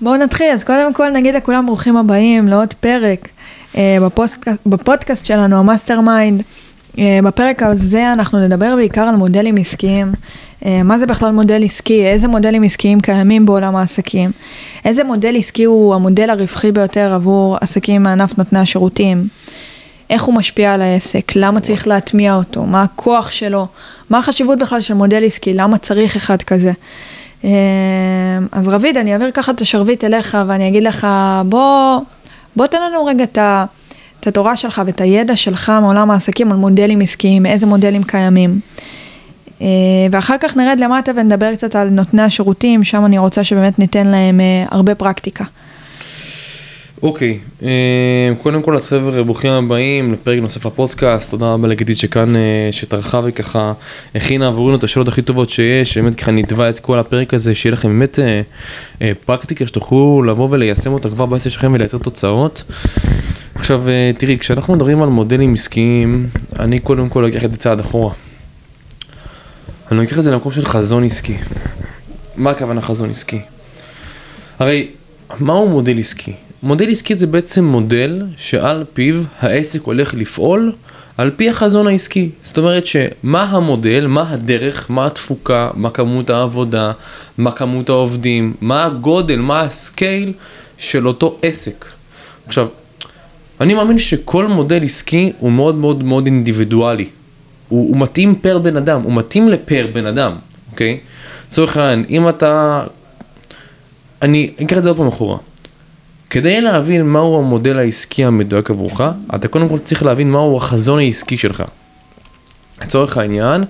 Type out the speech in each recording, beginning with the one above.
בואו נתחיל, אז קודם כל נגיד לכולם ברוכים הבאים לעוד פרק אה, בפוסטקאסט, בפודקאסט שלנו, ה mastermind. אה, בפרק הזה אנחנו נדבר בעיקר על מודלים עסקיים. אה, מה זה בכלל מודל עסקי? איזה מודלים עסקיים קיימים בעולם העסקים? איזה מודל עסקי הוא המודל הרווחי ביותר עבור עסקים מענף נותני השירותים? איך הוא משפיע על העסק? למה צריך להטמיע אותו? מה הכוח שלו? מה החשיבות בכלל של מודל עסקי? למה צריך אחד כזה? אה, אז רביד, אני אעביר ככה את השרביט אליך ואני אגיד לך, בוא, בוא תן לנו רגע את התורה שלך ואת הידע שלך מעולם העסקים על מודלים עסקיים, איזה מודלים קיימים. אה, ואחר כך נרד למטה ונדבר קצת על נותני השירותים, שם אני רוצה שבאמת ניתן להם אה, הרבה פרקטיקה. אוקיי, אה, קודם כל אז חבר'ה ברוכים הבאים לפרק נוסף לפודקאסט, תודה רבה לגידית שכאן, אה, שטרחה וככה הכינה עבורנו את השאלות הכי טובות שיש, שבאמת ככה נתבע את כל הפרק הזה, שיהיה לכם באמת אה, פרקטיקה שתוכלו לבוא וליישם אותה כבר בעסק שלכם ולייצר תוצאות. עכשיו תראי, כשאנחנו מדברים על מודלים עסקיים, אני קודם כל אקח את זה צעד אחורה. אני אקח את זה למקום של חזון עסקי. מה הכוונה חזון עסקי? הרי, מהו מודל עסקי? מודל עסקי זה בעצם מודל שעל פיו העסק הולך לפעול על פי החזון העסקי. זאת אומרת שמה המודל, מה הדרך, מה התפוקה, מה כמות העבודה, מה כמות העובדים, מה הגודל, מה ה scale של אותו עסק. עכשיו, אני מאמין שכל מודל עסקי הוא מאוד מאוד מאוד אינדיבידואלי. הוא, הוא מתאים per בן אדם, הוא מתאים ל per בן אדם, אוקיי? לצורך העניין, אם אתה... אני אקח את זה עוד פעם אחורה. כדי להבין מהו המודל העסקי המדויק עבורך, אתה קודם כל צריך להבין מהו החזון העסקי שלך. לצורך העניין,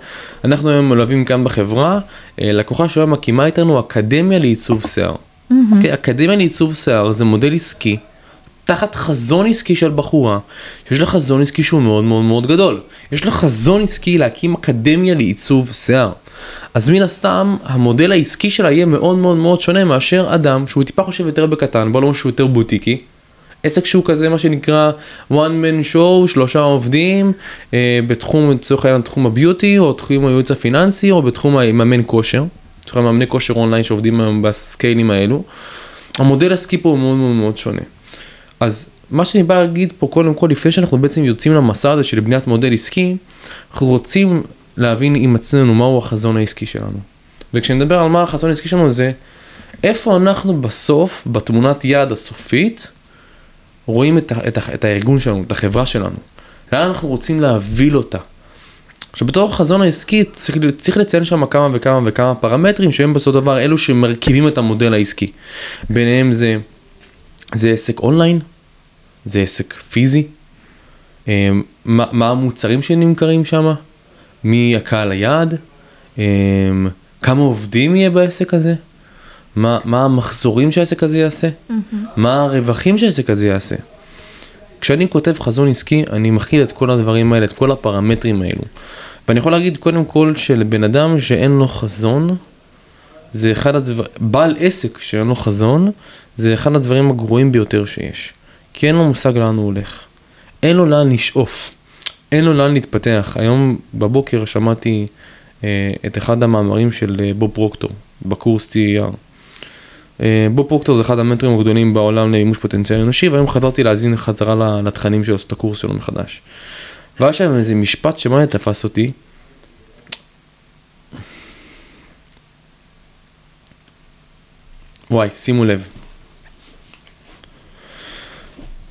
אנחנו היום מלווים כאן בחברה, אה, לקוחה שהיום מקימה איתנו אקדמיה לעיצוב שיער. Mm-hmm. Okay, אוקיי? אקדמיה לעיצוב שיער זה מודל עסקי, תחת חזון עסקי של בחורה, שיש לה חזון עסקי שהוא מאוד מאוד מאוד גדול. יש לה חזון עסקי להקים אקדמיה לעיצוב שיער. אז מן הסתם המודל העסקי שלה יהיה מאוד מאוד מאוד שונה מאשר אדם שהוא טיפה חושב יותר בקטן, בוא נאמר שהוא יותר בוטיקי. עסק שהוא כזה מה שנקרא one man show, שלושה עובדים אה, בתחום, לצורך העניין תחום הביוטי או תחום הייעוץ הפיננסי או בתחום המאמן כושר. צריך מאמני כושר אונליין שעובדים היום בסקיילים האלו. המודל העסקי פה הוא מאוד מאוד מאוד שונה. אז מה שאני בא להגיד פה קודם כל לפני שאנחנו בעצם יוצאים למסע הזה של בניית מודל עסקי, אנחנו רוצים להבין עם עצמנו מהו החזון העסקי שלנו. וכשנדבר על מה החזון העסקי שלנו זה איפה אנחנו בסוף, בתמונת יעד הסופית, רואים את, את, את הארגון שלנו, את החברה שלנו. לאן אנחנו רוצים להוביל אותה. עכשיו בתור החזון העסקי צריך, צריך לציין שם כמה וכמה וכמה פרמטרים שהם בסופו של דבר אלו שמרכיבים את המודל העסקי. ביניהם זה, זה עסק אונליין, זה עסק פיזי, אה, מה, מה המוצרים שנמכרים שם, מי הקהל היעד, אמ, כמה עובדים יהיה בעסק הזה, מה, מה המחזורים שהעסק הזה יעשה, mm-hmm. מה הרווחים שהעסק הזה יעשה. כשאני כותב חזון עסקי, אני מכיל את כל הדברים האלה, את כל הפרמטרים האלו. ואני יכול להגיד קודם כל שלבן אדם שאין לו חזון, זה אחד הדברים, בעל עסק שאין לו חזון, זה אחד הדברים הגרועים ביותר שיש. כי אין לו מושג לאן הוא הולך. אין לו לאן לשאוף. אין לו לאן להתפתח. היום בבוקר שמעתי אה, את אחד המאמרים של אה, בוב פרוקטור בקורס TER. אה, בוב פרוקטור זה אחד המנטרים הגדולים בעולם למימוש פוטנציאל אנושי, והיום חזרתי להאזין חזרה לתכנים שלו, את הקורס שלו מחדש. והיה שם איזה משפט שמה תפס אותי. וואי, שימו לב.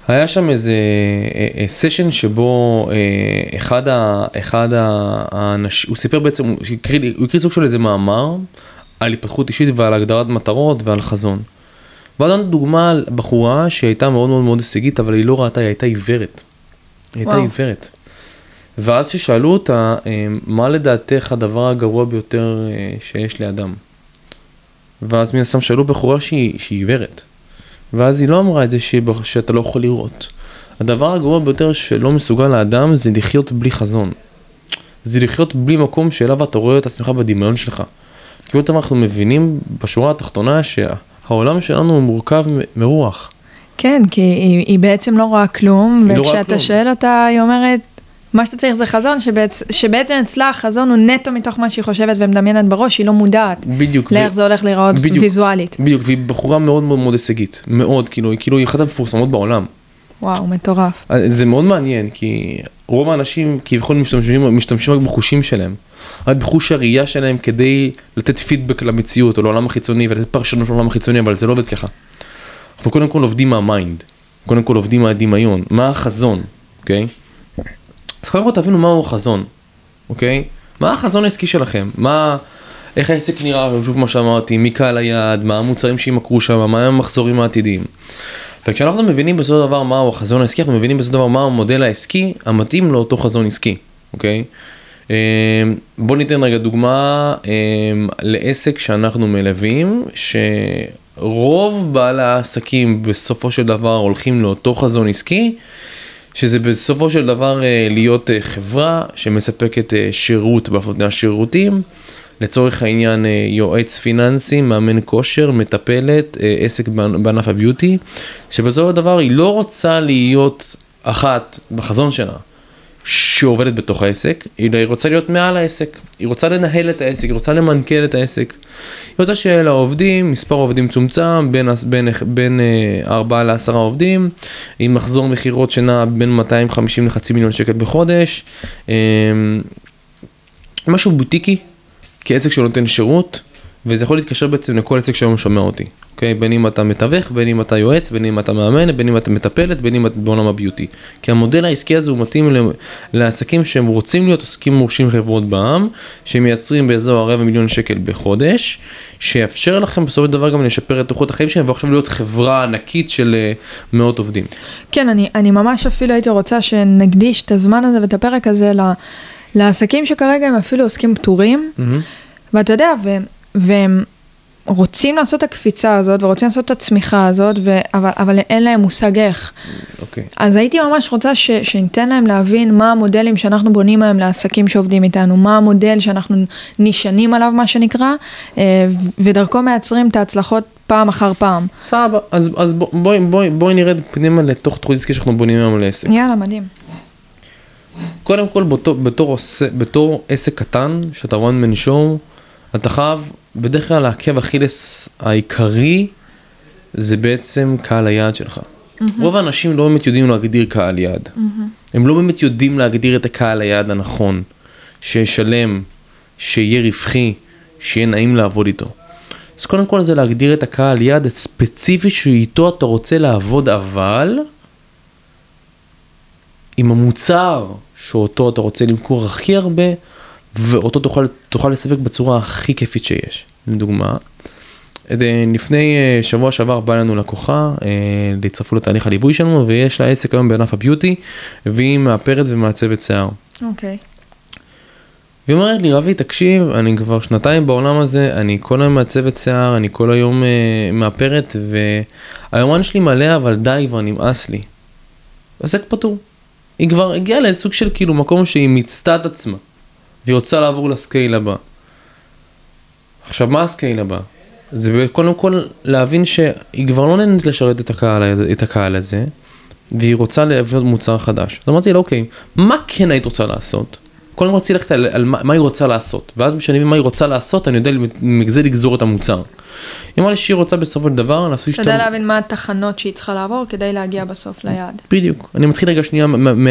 היה שם איזה סשן אה, אה, שבו אה, אחד, אחד האנשים, הוא סיפר בעצם, הוא הקריא, הוא הקריא סוג של איזה מאמר על התפתחות אישית ועל הגדרת מטרות ועל חזון. ואז נתנו דוגמה על בחורה שהייתה מאוד מאוד מאוד הישגית, אבל היא לא ראתה, היא הייתה עיוורת. היא הייתה עיוורת. ואז כששאלו אותה, מה לדעתך הדבר הגרוע ביותר שיש לאדם? ואז מן הסתם שאלו בחורה שהיא, שהיא עיוורת. ואז היא לא אמרה את זה שאתה לא יכול לראות. הדבר הגרוע ביותר שלא מסוגל לאדם זה לחיות בלי חזון. זה לחיות בלי מקום שאליו אתה רואה את עצמך בדמיון שלך. כי בעצם אנחנו מבינים בשורה התחתונה שהעולם שלנו הוא מורכב מרוח. כן, כי היא, היא בעצם לא רואה כלום, וכשאתה לא שואל אותה, היא אומרת, מה שאתה צריך זה חזון, שבעצ... שבעצם אצלה החזון הוא נטו מתוך מה שהיא חושבת ומדמיינת בראש, היא לא מודעת. בדיוק. לאיך זה הולך להיראות בדיוק. ויזואלית. בדיוק, והיא בחורה מאוד מאוד מאוד הישגית, מאוד, כאילו, היא כאילו, היא אחת המפורסמות בעולם. וואו, מטורף. זה מאוד מעניין, כי רוב האנשים כביכול משתמשים, משתמשים רק בחושים שלהם. רק בחוש הראייה שלהם כדי לתת פידבק למציאות או לעולם החיצוני ולתת פרשנות לעולם החיצוני, אבל זה לא עובד ככה. אנחנו קודם כל עובדים מה mind, קודם כל עובדים מהדמיון, מה החזון, אוקיי? אז קודם כל תבינו מהו החזון, אוקיי? מה החזון העסקי שלכם? מה... איך העסק נראה, שוב כמו שאמרתי, מי קהל היעד, מה המוצרים שימכרו שם, מה המחזורים העתידיים. וכשאנחנו מבינים בסופו דבר מהו החזון העסקי, אנחנו מבינים בסופו דבר מהו המודל העסקי המתאים לאותו חזון עסקי, אוקיי? בואו ניתן רגע דוגמה לעסק שאנחנו מלווים, שרוב בעלי העסקים בסופו של דבר הולכים לאותו חזון עסקי, שזה בסופו של דבר להיות חברה שמספקת שירות בעבודה שירותים. לצורך העניין יועץ פיננסי, מאמן כושר, מטפלת, עסק בענף הביוטי, שבסופו של דבר היא לא רוצה להיות אחת בחזון שלה, שעובדת בתוך העסק, היא רוצה להיות מעל העסק, היא רוצה לנהל את העסק, היא רוצה למנכ"ל את העסק. היא רוצה שיהיה לה עובדים, מספר עובדים צומצם, בין, בין, בין 4 ל-10 עובדים, עם מחזור מכירות שנע בין 250 לחצי מיליון שקל בחודש, משהו בוטיקי. כעסק שנותן שירות, וזה יכול להתקשר בעצם לכל עסק שהיום שומע אותי, אוקיי? בין אם אתה מתווך, בין אם אתה יועץ, בין אם אתה מאמן, בין אם אתה מטפלת, בין אם אתה בעולם הביוטי. כי המודל העסקי הזה הוא מתאים לעסקים שהם רוצים להיות עסקים מורשים חברות בע"מ, שמייצרים באזור הרבע מיליון שקל בחודש, שיאפשר לכם בסופו של דבר גם לשפר את איכות החיים שלהם, ועכשיו להיות חברה ענקית של מאות עובדים. כן, אני, אני ממש אפילו הייתי רוצה שנקדיש את הזמן הזה ואת הפרק הזה ל... לעסקים שכרגע הם אפילו עוסקים פטורים, mm-hmm. ואתה יודע, ו, והם רוצים לעשות את הקפיצה הזאת, ורוצים לעשות את הצמיחה הזאת, ו, אבל, אבל אין להם מושג איך. אוקיי. Okay. אז הייתי ממש רוצה ש, שניתן להם להבין מה המודלים שאנחנו בונים היום לעסקים שעובדים איתנו, מה המודל שאנחנו נשענים עליו, מה שנקרא, ודרכו מייצרים את ההצלחות פעם אחר פעם. סבבה, אז, אז בואי בוא, בוא, בוא נרד פנימה לתוך תחום עסקי שאנחנו בונים היום לעסק. יאללה, מדהים. קודם כל בתור, בתור, בתור עסק קטן שאתה רון מנשום, אתה חייב בדרך כלל העקב אכילס העיקרי זה בעצם קהל היעד שלך. Mm-hmm. רוב האנשים לא באמת יודעים להגדיר קהל יעד. Mm-hmm. הם לא באמת יודעים להגדיר את הקהל היעד הנכון, שישלם, שיהיה רווחי, שיהיה נעים לעבוד איתו. אז קודם כל זה להגדיר את הקהל יעד הספציפי שאיתו אתה רוצה לעבוד, אבל עם המוצר שאותו אתה רוצה למכור הכי הרבה, ואותו תוכל, תוכל לספק בצורה הכי כיפית שיש. לדוגמה, לפני שבוע שעבר בא לנו לקוחה, להצטרפו לתהליך הליווי שלנו, ויש לה עסק היום בענף הביוטי, והיא מאפרת ומעצבת שיער. אוקיי. Okay. והיא אומרת לי, רבי, תקשיב, אני כבר שנתיים בעולם הזה, אני כל היום מעצבת שיער, אני כל היום uh, מאפרת, והיומן שלי מלא, אבל די, כבר נמאס לי. עסק פטור. היא כבר הגיעה לסוג של כאילו מקום שהיא מיצתה את עצמה, והיא רוצה לעבור ל scale הבא. עכשיו, מה ה scale הבא? זה קודם כל להבין שהיא כבר לא נהנית לשרת את הקהל, את הקהל הזה, והיא רוצה להביא מוצר חדש. אז אמרתי לה, אוקיי, מה כן היית רוצה לעשות? קודם כל רציתי ללכת על, על מה, מה היא רוצה לעשות, ואז כשאני מבין מה היא רוצה לעשות, אני יודע מזה לגזור את המוצר. היא אמרה לי שהיא רוצה בסופו של דבר לעשות... אתה יודע להבין מה התחנות שהיא צריכה לעבור כדי להגיע בסוף ליעד. בדיוק. אני מתחיל רגע שנייה,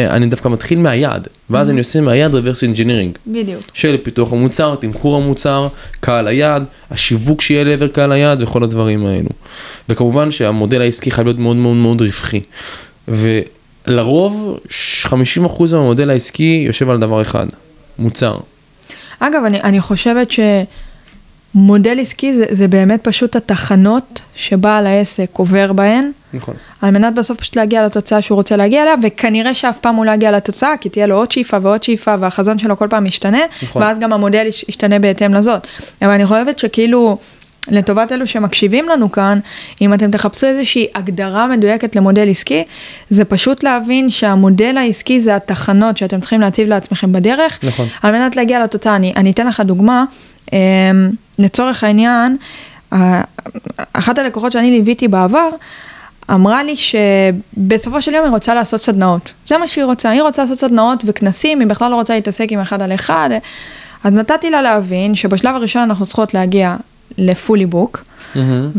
אני דווקא מתחיל מהיעד, ואז אני עושה מהיעד reverse engineering. בדיוק. של פיתוח המוצר, תמחור המוצר, קהל היעד, השיווק שיהיה לעבר קהל היעד וכל הדברים האלו. וכמובן שהמודל העסקי חייב להיות מאוד מאוד מאוד רווחי. ולרוב 50% מהמודל העסקי יושב על דבר אחד, מוצר. אגב, אני, אני חושבת ש... מודל עסקי זה, זה באמת פשוט התחנות שבעל העסק עובר בהן. נכון. על מנת בסוף פשוט להגיע לתוצאה שהוא רוצה להגיע אליה, וכנראה שאף פעם הוא לא יגיע לתוצאה, כי תהיה לו עוד שאיפה ועוד שאיפה, והחזון שלו כל פעם ישתנה, נכון. ואז גם המודל ישתנה בהתאם לזאת. אבל אני חושבת שכאילו, לטובת אלו שמקשיבים לנו כאן, אם אתם תחפשו איזושהי הגדרה מדויקת למודל עסקי, זה פשוט להבין שהמודל העסקי זה התחנות שאתם צריכים להציב לעצמכם בדרך, נכון. על מנת להגיע לתוצאה. אני, אני אתן לך דוגמה. לצורך העניין, אחת הלקוחות שאני ליוויתי בעבר, אמרה לי שבסופו של יום היא רוצה לעשות סדנאות. זה מה שהיא רוצה, היא רוצה לעשות סדנאות וכנסים, היא בכלל לא רוצה להתעסק עם אחד על אחד. אז נתתי לה להבין שבשלב הראשון אנחנו צריכות להגיע לפולי בוק,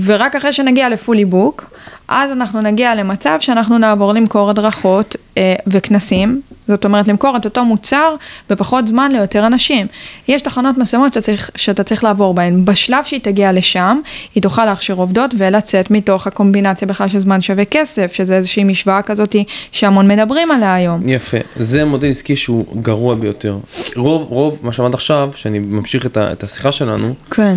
ורק אחרי שנגיע לפולי בוק, אז אנחנו נגיע למצב שאנחנו נעבור למכור הדרכות אה, וכנסים, זאת אומרת למכור את אותו מוצר בפחות זמן ליותר אנשים. יש תחנות מסוימות שאתה צריך, שאתה צריך לעבור בהן. בשלב שהיא תגיע לשם, היא תוכל להכשיר עובדות ולצאת מתוך הקומבינציה בכלל של זמן שווה כסף, שזה איזושהי משוואה כזאת שהמון מדברים עליה היום. יפה, זה מודל עסקי שהוא גרוע ביותר. רוב, רוב, מה שאמרת עכשיו, שאני ממשיך את, ה, את השיחה שלנו, כן.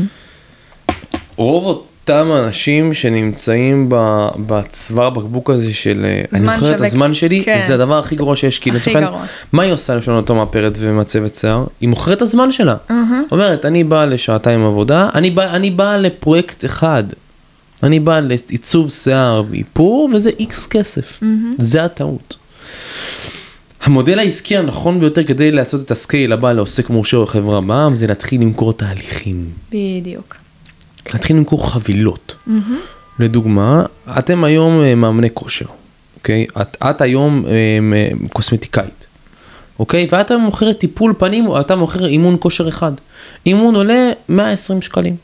רוב אותם אנשים שנמצאים ב- בצוואר בקבוק הזה של אה, אני מוכר את הזמן שלי, כן. זה הדבר הכי גרוע שיש, כאילו, הכי גרוע. מה היא עושה לשון אותו מאפרת ומצבת שיער? היא מוכרת את הזמן שלה. אומרת, אני באה לשעתיים עבודה, אני באה באה לפרויקט אחד. אני באה לעיצוב שיער ואיפור, וזה איקס כסף. זה הטעות. המודל העסקי הנכון ביותר כדי לעשות את הסקייל הבא לעוסק מורשה או חברה בעם, זה להתחיל למכור תהליכים. בדיוק. להתחיל למכור חבילות. לדוגמה, אתם היום אה, מאמני כושר, אוקיי? את, את היום אה, קוסמטיקאית, אוקיי? ואת היום מוכרת טיפול פנים, או אתה מוכר אימון כושר אחד. אימון עולה 120 שקלים.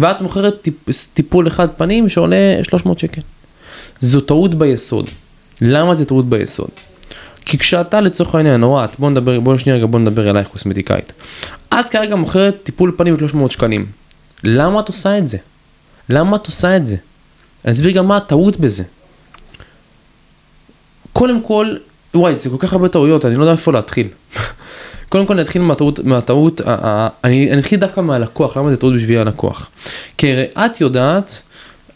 ואת מוכרת טיפ, טיפול אחד פנים שעולה 300 שקל. זו טעות ביסוד. למה זה טעות ביסוד? כי כשאתה לצורך העניין, או את, בוא נדבר, בוא שנייה רגע, בוא נדבר אלייך קוסמטיקאית. את כרגע מוכרת טיפול פנים ב-300 שקלים. למה את עושה את זה? למה את עושה את זה? אני אסביר גם מה הטעות בזה. קודם כל, וואי, זה כל כך הרבה טעויות, אני לא יודע איפה להתחיל. קודם כל נתחיל מהטעות, מהטעות, ה- אני, אני אתחיל דווקא מהלקוח, למה זה טעות בשביל הלקוח? כי הרי את יודעת,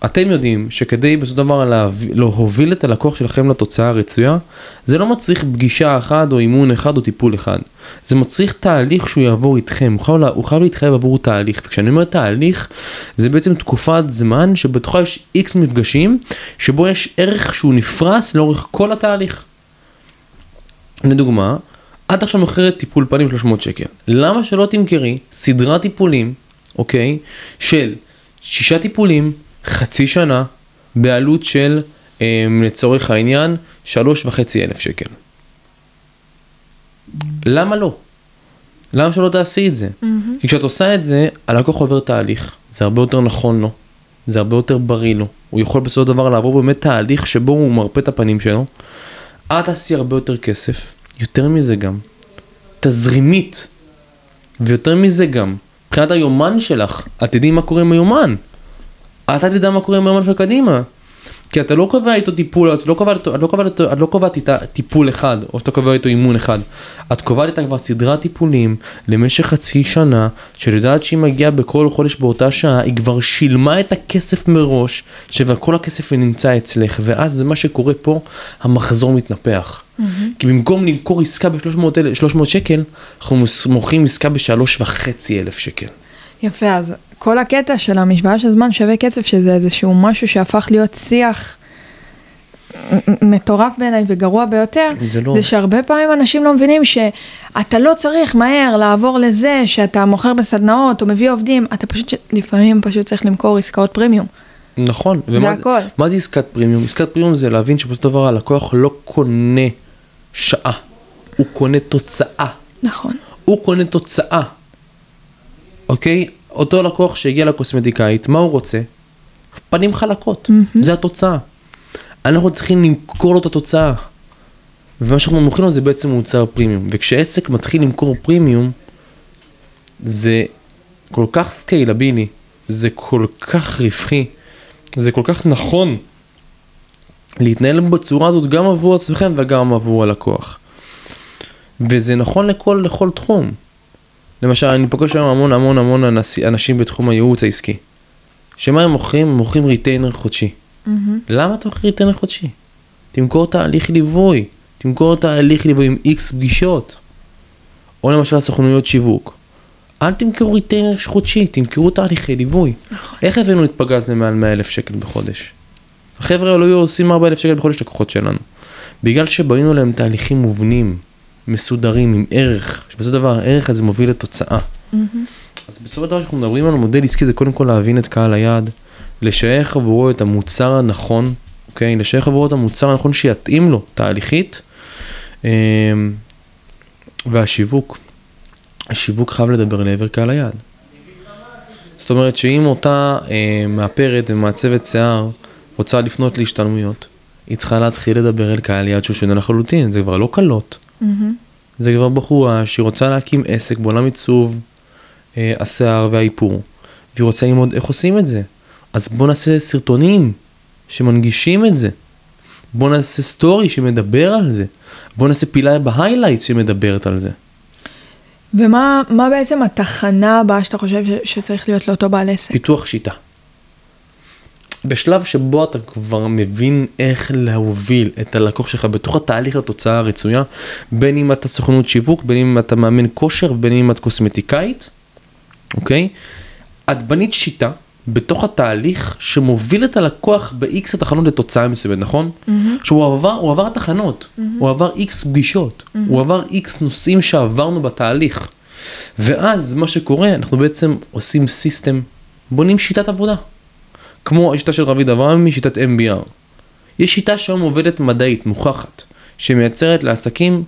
אתם יודעים שכדי בסופו של דבר להוביל את הלקוח שלכם לתוצאה הרצויה, זה לא מצריך פגישה אחת או אימון אחד או טיפול אחד. זה מצריך תהליך שהוא יעבור איתכם, הוא חייב, הוא חייב להתחייב עבור תהליך. וכשאני אומר תהליך, זה בעצם תקופת זמן שבתוכה יש איקס מפגשים, שבו יש ערך שהוא נפרס לאורך כל התהליך. לדוגמה, את עכשיו מוכרת טיפול פנים 300 שקל. למה שלא תמכרי סדרת טיפולים, אוקיי, של שישה טיפולים, חצי שנה, בעלות של, אה, לצורך העניין, שלוש וחצי אלף שקל. למה לא? למה שלא תעשי את זה? כי כשאת עושה את זה, הלקוח עובר תהליך, זה הרבה יותר נכון לו, זה הרבה יותר בריא לו, הוא יכול בסופו של דבר לעבור באמת תהליך שבו הוא מרפא את הפנים שלו, את תעשי הרבה יותר כסף, יותר מזה גם, תזרימית, ויותר מזה גם, מבחינת היומן שלך, את תדעי מה קורה עם היומן, אתה תדע מה קורה עם היומן שלך קדימה. כי אתה לא קובע איתו טיפול, את לא קובעת את לא קובעת איתו, את לא קובעת איתה טיפול אחד, או שאתה קובע איתו אימון אחד. את קובעת איתה כבר סדרת טיפולים למשך חצי שנה, שאת יודעת שהיא מגיעה בכל חודש באותה שעה, היא כבר שילמה את הכסף מראש, שכל הכסף נמצא אצלך, ואז זה מה שקורה פה, המחזור מתנפח. כי במקום למכור עסקה ב-300 שקל, אנחנו מוכרים עסקה ב-3.5 אלף שקל. יפה, אז כל הקטע של המשוואה של זמן שווה כסף, שזה איזשהו משהו שהפך להיות שיח מטורף בעיניי וגרוע ביותר, זה לא- זה שהרבה פעמים אנשים לא מבינים שאתה לא צריך מהר לעבור לזה שאתה מוכר בסדנאות או מביא עובדים, אתה פשוט, לפעמים פשוט צריך למכור עסקאות פרימיום. נכון. ומה הכל. מה זה עסקת פרימיום? עסקת פרימיום זה להבין שבסופו של דבר הלקוח לא קונה שעה, הוא קונה תוצאה. נכון. הוא קונה תוצאה. אוקיי? אותו לקוח שהגיע לקוסמטיקאית, מה הוא רוצה? פנים חלקות, זה התוצאה. אנחנו צריכים למכור לו את התוצאה. ומה שאנחנו מוכרים לו זה בעצם מוצר פרימיום. וכשעסק מתחיל למכור פרימיום, זה כל כך scalable-י, זה כל כך רווחי, זה כל כך נכון להתנהל בצורה הזאת גם עבור עצמכם וגם עבור הלקוח. וזה נכון לכל, לכל תחום. למשל, אני פוגש היום המון המון המון אנשי- אנשים בתחום הייעוץ העסקי. שמה הם מוכרים? הם מוכרים ריטיינר חודשי. למה אתה מוכר retainer חודשי? תמכור תהליך ליווי, תמכור תהליך ליווי עם איקס פגישות. או למשל סוכנויות שיווק. אל תמכרו retainer חודשי, תמכרו תהליכי ליווי. איך הבאנו את פגז למעל 100 אלף שקל בחודש? החבר'ה האלו היו עושים 4 אלף שקל בחודש לקוחות שלנו. בגלל שבנינו להם תהליכים מובנים, מסודרים, עם ערך, שבסופו של דבר הערך הזה מוביל לתוצאה. אז בסופו של דבר כשאנחנו מדברים על מודל עסקי זה קודם כל להבין את קהל היעד, לשייך עבורו את המוצר הנכון, אוקיי? לשייך עבורו את המוצר הנכון שיתאים לו תהליכית. אמ, והשיווק, השיווק חייב לדבר לעבר קהל היעד. זאת אומרת שאם אותה אה, מאפרת ומעצבת שיער רוצה לפנות להשתלמויות, היא צריכה להתחיל לדבר אל קהל יעד שהוא שונה לחלוטין, זה כבר לא קלות. זה כבר בחורה שהיא רוצה להקים עסק בעולם עיצוב אה, השיער והאיפור, והיא רוצה ללמוד איך עושים את זה. אז בוא נעשה סרטונים שמנגישים את זה. בוא נעשה story שמדבר על זה. בוא נעשה פינה ב highlight שמדברת על זה. ומה מה בעצם התחנה הבאה שאתה חושב ש, שצריך להיות לאותו בעל עסק? פיתוח שיטה. בשלב שבו אתה כבר מבין איך להוביל את הלקוח שלך בתוך התהליך לתוצאה הרצויה, בין אם אתה סוכנות שיווק, בין אם אתה מאמן כושר, בין אם את קוסמטיקאית, אוקיי? את בנית שיטה בתוך התהליך שמוביל את הלקוח ב-X התחנות לתוצאה מסוימת, נכון? Mm-hmm. שהוא עבר, הוא עבר תחנות, mm-hmm. הוא עבר X פגישות, mm-hmm. הוא עבר X נושאים שעברנו בתהליך. ואז מה שקורה, אנחנו בעצם עושים סיסטם, בונים שיטת עבודה. כמו השיטה של רביד אברהמי, שיטת MBR. יש שיטה שהיום עובדת מדעית, מוכחת, שמייצרת לעסקים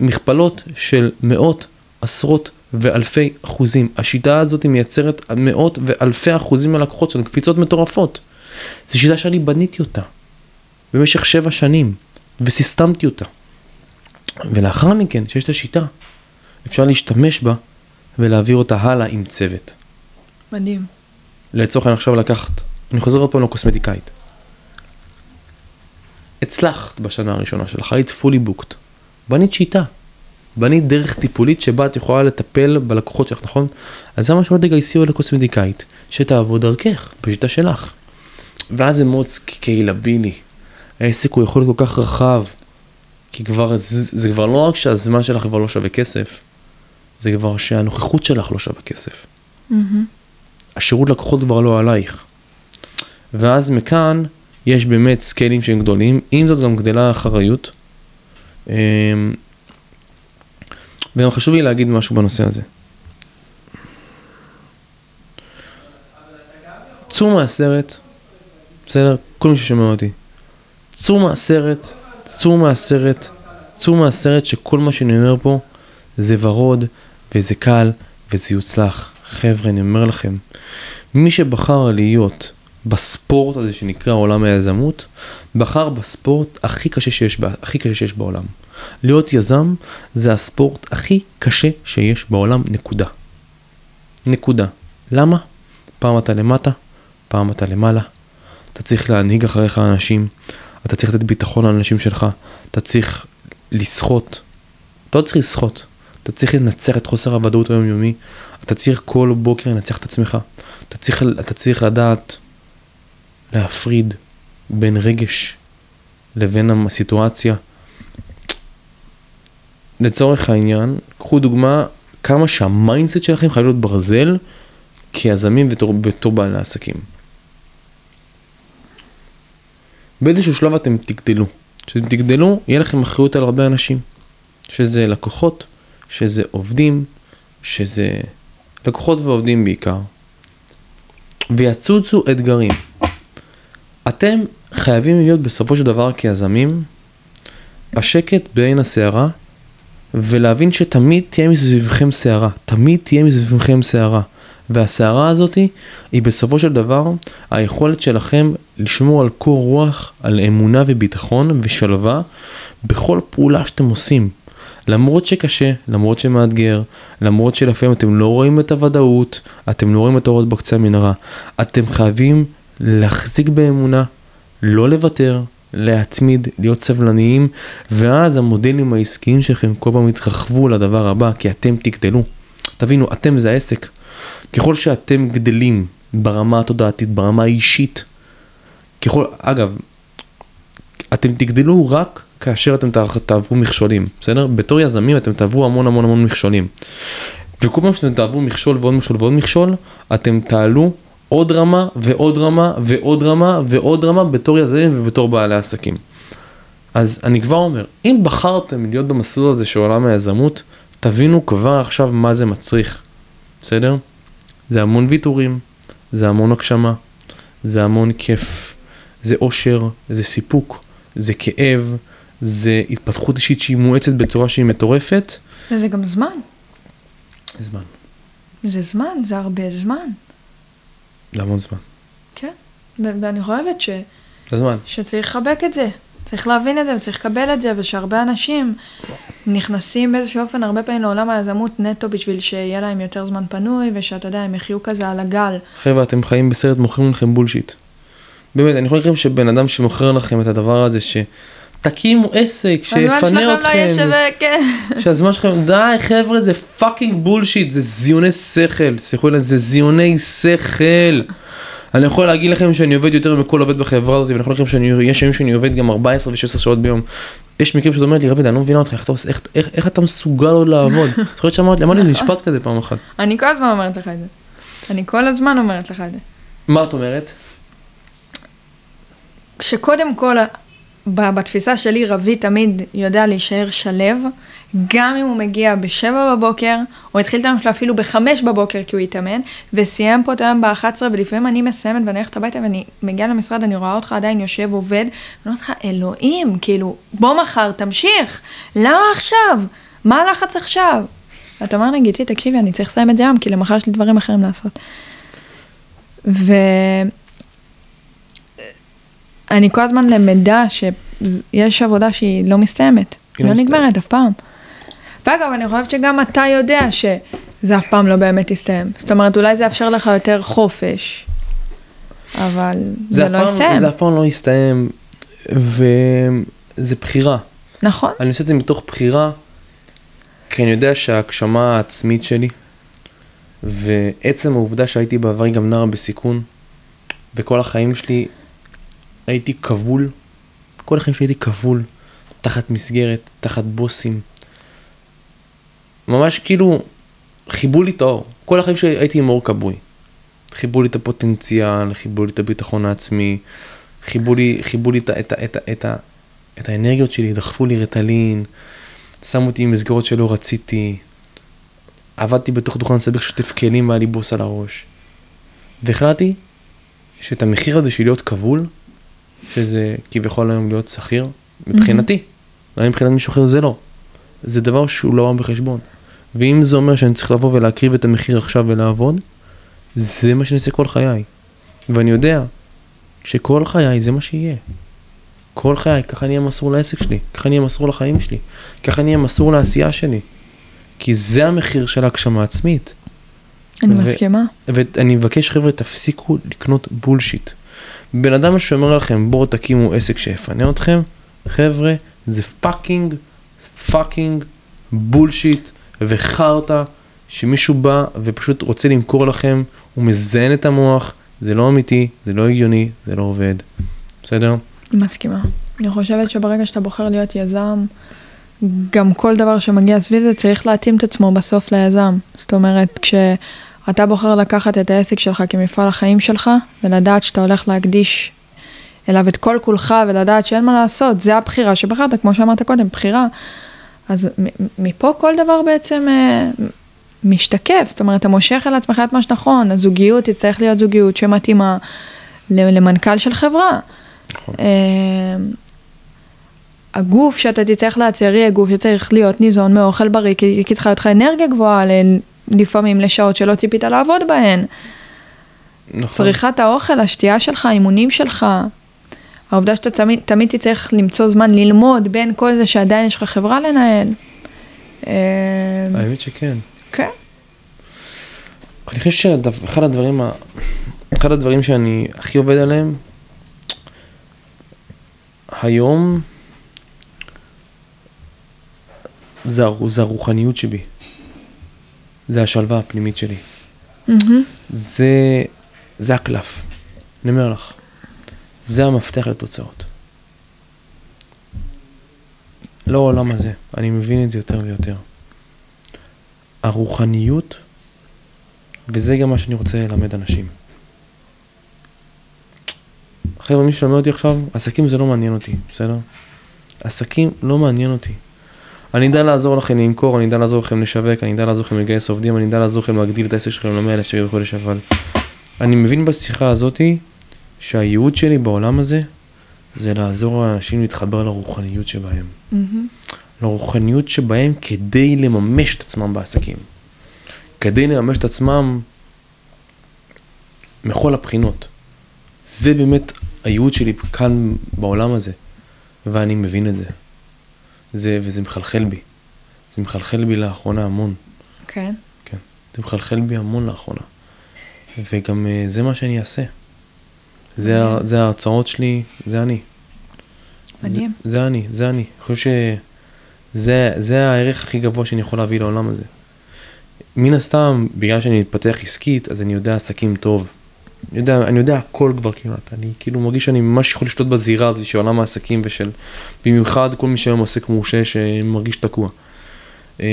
מכפלות של מאות, עשרות ואלפי אחוזים. השיטה הזאת מייצרת מאות ואלפי אחוזים מהלקוחות שלנו, קפיצות מטורפות. זו שיטה שאני בניתי אותה במשך שבע שנים, וסיסטמתי אותה. ולאחר מכן, כשיש את השיטה, אפשר להשתמש בה ולהעביר אותה הלאה עם צוות. מדהים. לצורך העניין עכשיו לקחת, אני חוזר עוד פעם לקוסמטיקאית. הצלחת בשנה הראשונה שלך, היית fully booked. בנית שיטה. בנית דרך טיפולית שבה את יכולה לטפל בלקוחות שלך, נכון? אז למה שלא תגייסי עוד לקוסמטיקאית שתעבוד דרכך, בשיטה שלך. ואז זה מאוד קהילבילי. העסק הוא יכול להיות כל כך רחב, כי כבר, זה, זה כבר לא רק שהזמן שלך כבר לא שווה כסף, זה כבר שהנוכחות שלך לא שווה כסף. Mm-hmm. השירות לקוחות כבר לא עלייך. ואז מכאן יש באמת סקיילים שהם גדולים, עם זאת גם גדלה האחריות. אמ, וגם חשוב לי להגיד משהו בנושא הזה. צאו מהסרט, בסדר? כל מי ששומע אותי. צאו מהסרט, צאו מהסרט, צאו מהסרט שכל מה שאני אומר פה זה ורוד וזה קל וזה יוצלח. חבר'ה, אני אומר לכם, מי שבחר להיות בספורט הזה שנקרא עולם היזמות, בחר בספורט הכי קשה שיש, הכי קשה שיש בעולם. להיות יזם זה הספורט הכי קשה שיש בעולם, נקודה. נקודה. למה? פעם אתה למטה, פעם אתה למעלה. אתה צריך להנהיג אחריך אנשים, אתה צריך לתת ביטחון לאנשים שלך, אתה צריך לסחוט. אתה לא צריך לסחוט, אתה צריך לנצח את חוסר הוודאות היומיומי, אתה צריך כל בוקר לנצח את עצמך. אתה צריך, אתה צריך לדעת להפריד בין רגש לבין הסיטואציה. לצורך העניין, קחו דוגמה כמה שה mindset שלכם חייב להיות ברזל כיזמים בתור, בתור בעלי עסקים. באיזשהו שלב אתם תגדלו. כשאתם תגדלו, יהיה לכם אחריות על הרבה אנשים. שזה לקוחות, שזה עובדים, שזה לקוחות ועובדים בעיקר. ויצוצו אתגרים. אתם חייבים להיות בסופו של דבר כיזמים, השקט בעין הסערה, ולהבין שתמיד תהיה מסביבכם סערה, תמיד תהיה מסביבכם סערה. והסערה הזאת היא בסופו של דבר היכולת שלכם לשמור על קור רוח, על אמונה וביטחון ושלווה בכל פעולה שאתם עושים. למרות שקשה, למרות שמאתגר, למרות שלפעמים אתם לא רואים את הוודאות, אתם לא רואים את האורות בקצה המנהרה, אתם חייבים להחזיק באמונה, לא לוותר, להתמיד, להיות סבלניים, ואז המודלים העסקיים שלכם כל פעם יתרחבו לדבר הבא, כי אתם תגדלו. תבינו, אתם זה העסק. ככל שאתם גדלים ברמה התודעתית, ברמה האישית, ככל, אגב, אתם תגדלו רק כאשר אתם תעברו מכשולים, בסדר? בתור יזמים אתם תעברו המון המון המון מכשולים. וכל פעם שאתם תעברו מכשול ועוד מכשול ועוד מכשול, אתם תעלו עוד רמה ועוד רמה ועוד רמה ועוד רמה בתור יזמים ובתור בעלי עסקים. אז אני כבר אומר, אם בחרתם להיות במסלול הזה של עולם היזמות, תבינו כבר עכשיו מה זה מצריך, בסדר? זה המון ויתורים, זה המון הגשמה, זה המון כיף, זה אושר, זה סיפוק, זה כאב, זה התפתחות אישית שהיא מואצת בצורה שהיא מטורפת. וזה גם זמן. זה זמן. זה זמן, זה הרבה זמן. זה המון זמן. כן. ואני חושבת ש... זה זמן. שצריך לחבק את זה. צריך להבין את זה וצריך לקבל את זה, ושהרבה אנשים נכנסים באיזשהו אופן הרבה פעמים לעולם היזמות נטו בשביל שיהיה להם יותר זמן פנוי, ושאתה יודע, הם יחיו כזה על הגל. חבר'ה, אתם חיים בסרט, מוכרים לכם bullshit. באמת, אני יכול להגיד לכם שבן אדם שמוכר לכם את הדבר הזה, שתקימו עסק, שיפנה לא אתכם, כן. שהזמן שלכם, די חבר'ה, זה fucking bullshit, זה זיוני שכל, סלחו לי, זה זיוני שכל. אני יכול להגיד לכם שאני עובד יותר מכל עובד בחברה הזאת, ואני יכול להגיד לכם שיש ימים שאני עובד גם 14 ו-16 שעות ביום. יש מקרים שאת אומרת לי, רביד, אני לא מבינה אותך, איך איך- איך- איך אתה מסוגל עוד לעבוד? זוכרת שאמרת לי, אמרתי לי משפט כזה פעם אחת. אני כל הזמן אומרת לך את זה. אני כל הזמן אומרת לך את זה. מה את אומרת? שקודם כל, בתפיסה שלי, רבי תמיד יודע להישאר שלו, גם אם הוא מגיע בשבע בבוקר, או התחיל את היום שלו אפילו בחמש בבוקר כי הוא התאמן, וסיים פה את היום ב-11, ולפעמים אני מסיימת ואני הולכת הביתה ואני מגיעה למשרד, אני רואה אותך עדיין יושב, עובד, ואני אומרת לך, אלוהים, כאילו, בוא מחר, תמשיך, למה עכשיו? מה הלחץ עכשיו? אתה אומר גיטי, תקשיבי, אני צריך לסיים את זה היום, כי למחר יש לי דברים אחרים לעשות. ו... אני כל הזמן למדה שיש עבודה שהיא לא מסתיימת, היא לא לא. נגמרת אף פעם. ואגב, אני חושבת שגם אתה יודע שזה אף פעם לא באמת יסתיים. זאת אומרת, אולי זה יאפשר לך יותר חופש, אבל זה, אף לא פעם- יסתיים. זה אף פעם לא יסתיים, וזה בחירה. נכון? אני עושה את זה מתוך בחירה, כי אני יודע שההגשמה העצמית שלי, ועצם העובדה שהייתי בעברי גם נער בסיכון, וכל החיים שלי הייתי כבול, כל החיים שלי הייתי כבול, תחת מסגרת, תחת בוסים. ממש כאילו, חיבו לי את האור. כל החיים שלי הייתי עם אור כבוי. חיבו לי את הפוטנציאל, חיבו לי את הביטחון העצמי, חיבו לי, חיבו לי את, את, את, את, את האנרגיות שלי, דחפו לי רטלין, שמו אותי במסגרות שלא רציתי, עבדתי בתוך דוכן סבך שוטף כלים והיה לי בוס על הראש. והחלטתי שאת המחיר הזה של להיות כבול, שזה כביכול היום להיות שכיר, מבחינתי, אולי מבחינת מישהו אחר זה לא. זה דבר שהוא לא רע בחשבון. ואם זה אומר שאני צריך לבוא ולהקריב את המחיר עכשיו ולעבוד, זה מה שאני אעשה כל חיי. ואני יודע שכל חיי זה מה שיהיה. כל חיי, ככה אני אהיה מסור לעסק שלי, ככה אני אהיה מסור לחיים שלי, ככה אני אהיה מסור לעשייה שלי. כי זה המחיר של ההגשמה העצמית. אני ו- מסכימה. ואני מבקש חבר'ה תפסיקו לקנות bullshit. בן אדם שאומר לכם בואו תקימו עסק שיפנה אתכם, חבר'ה זה fucking fucking bullshit וחרטא שמישהו בא ופשוט רוצה למכור לכם, הוא מזיין את המוח, זה לא אמיתי, זה לא הגיוני, זה לא עובד. בסדר? מסכימה. אני חושבת שברגע שאתה בוחר להיות יזם, גם כל דבר שמגיע סביב זה צריך להתאים את עצמו בסוף ליזם. זאת אומרת, כשאתה בוחר לקחת את העסק שלך כמפעל החיים שלך, ולדעת שאתה הולך להקדיש אליו את כל כולך, ולדעת שאין מה לעשות, זה הבחירה שבחרת, כמו שאמרת קודם, בחירה. אז מפה כל דבר בעצם אה, משתקף, זאת אומרת, אתה מושך אל עצמך את מה שנכון, הזוגיות תצטרך להיות זוגיות שמתאימה למנכ"ל של חברה. נכון. אה, הגוף שאתה תצטרך לייצר יהיה גוף שצריך להיות ניזון מאוכל בריא, כי צריכה להיות לך אנרגיה גבוהה לפעמים לשעות שלא ציפית לעבוד בהן. נכון. צריכת האוכל, השתייה שלך, האימונים שלך, העובדה שאתה תמיד, תמיד תצטרך למצוא זמן ללמוד בין כל זה שעדיין יש לך חברה לנהל. אה, האמת שכן. כן. אני חושב שאחד הדברים, ה- אחד הדברים שאני הכי עובד עליהם, היום, זה, הר- זה הרוחניות שבי. זה השלווה הפנימית שלי. מהמם. זה, זה הקלף. אני אומר לך, זה המפתח לתוצאות. לא העולם הזה, אני מבין את זה יותר ויותר. הרוחניות, וזה גם מה שאני רוצה ללמד אנשים. חבר'ה, מי ששומע אותי עכשיו, עסקים זה לא מעניין אותי, בסדר? עסקים לא מעניין אותי. אני אדע לעזור לכם למכור, אני אדע לעזור לכם לשווק, אני אדע לעזור לכם לגייס עובדים, אני אדע לעזור לכם להגדיל את העסק שלכם ל-100 אלף שקל בחודש, אבל אני מבין בשיחה הזאתי שהייעוד שלי בעולם הזה זה לעזור לאנשים להתחבר לרוחניות שבהם. מהמם. לרוחניות שבהם כדי לממש את עצמם בעסקים. כדי לממש את עצמם מכל הבחינות. זה באמת הייעוד שלי כאן בעולם הזה, ואני מבין את זה. זה וזה מחלחל בי. זה מחלחל בי לאחרונה המון. כן. כן. זה מחלחל בי המון לאחרונה. וגם אה, זה מה שאני אעשה. זה, זה ההרצאות שלי, זה אני. מדהים. זה, זה אני, זה אני. אני חושב שזה זה הערך הכי גבוה שאני יכול להביא לעולם הזה. מן הסתם, בגלל שאני מתפתח עסקית, אז אני יודע עסקים טוב. אני יודע, אני יודע הכל כבר כמעט. אני כאילו מרגיש שאני ממש יכול לשלוט בזירה הזאת של עולם העסקים ושל, במיוחד כל מי שהיום עוסק מורשה שמרגיש תקוע. אה,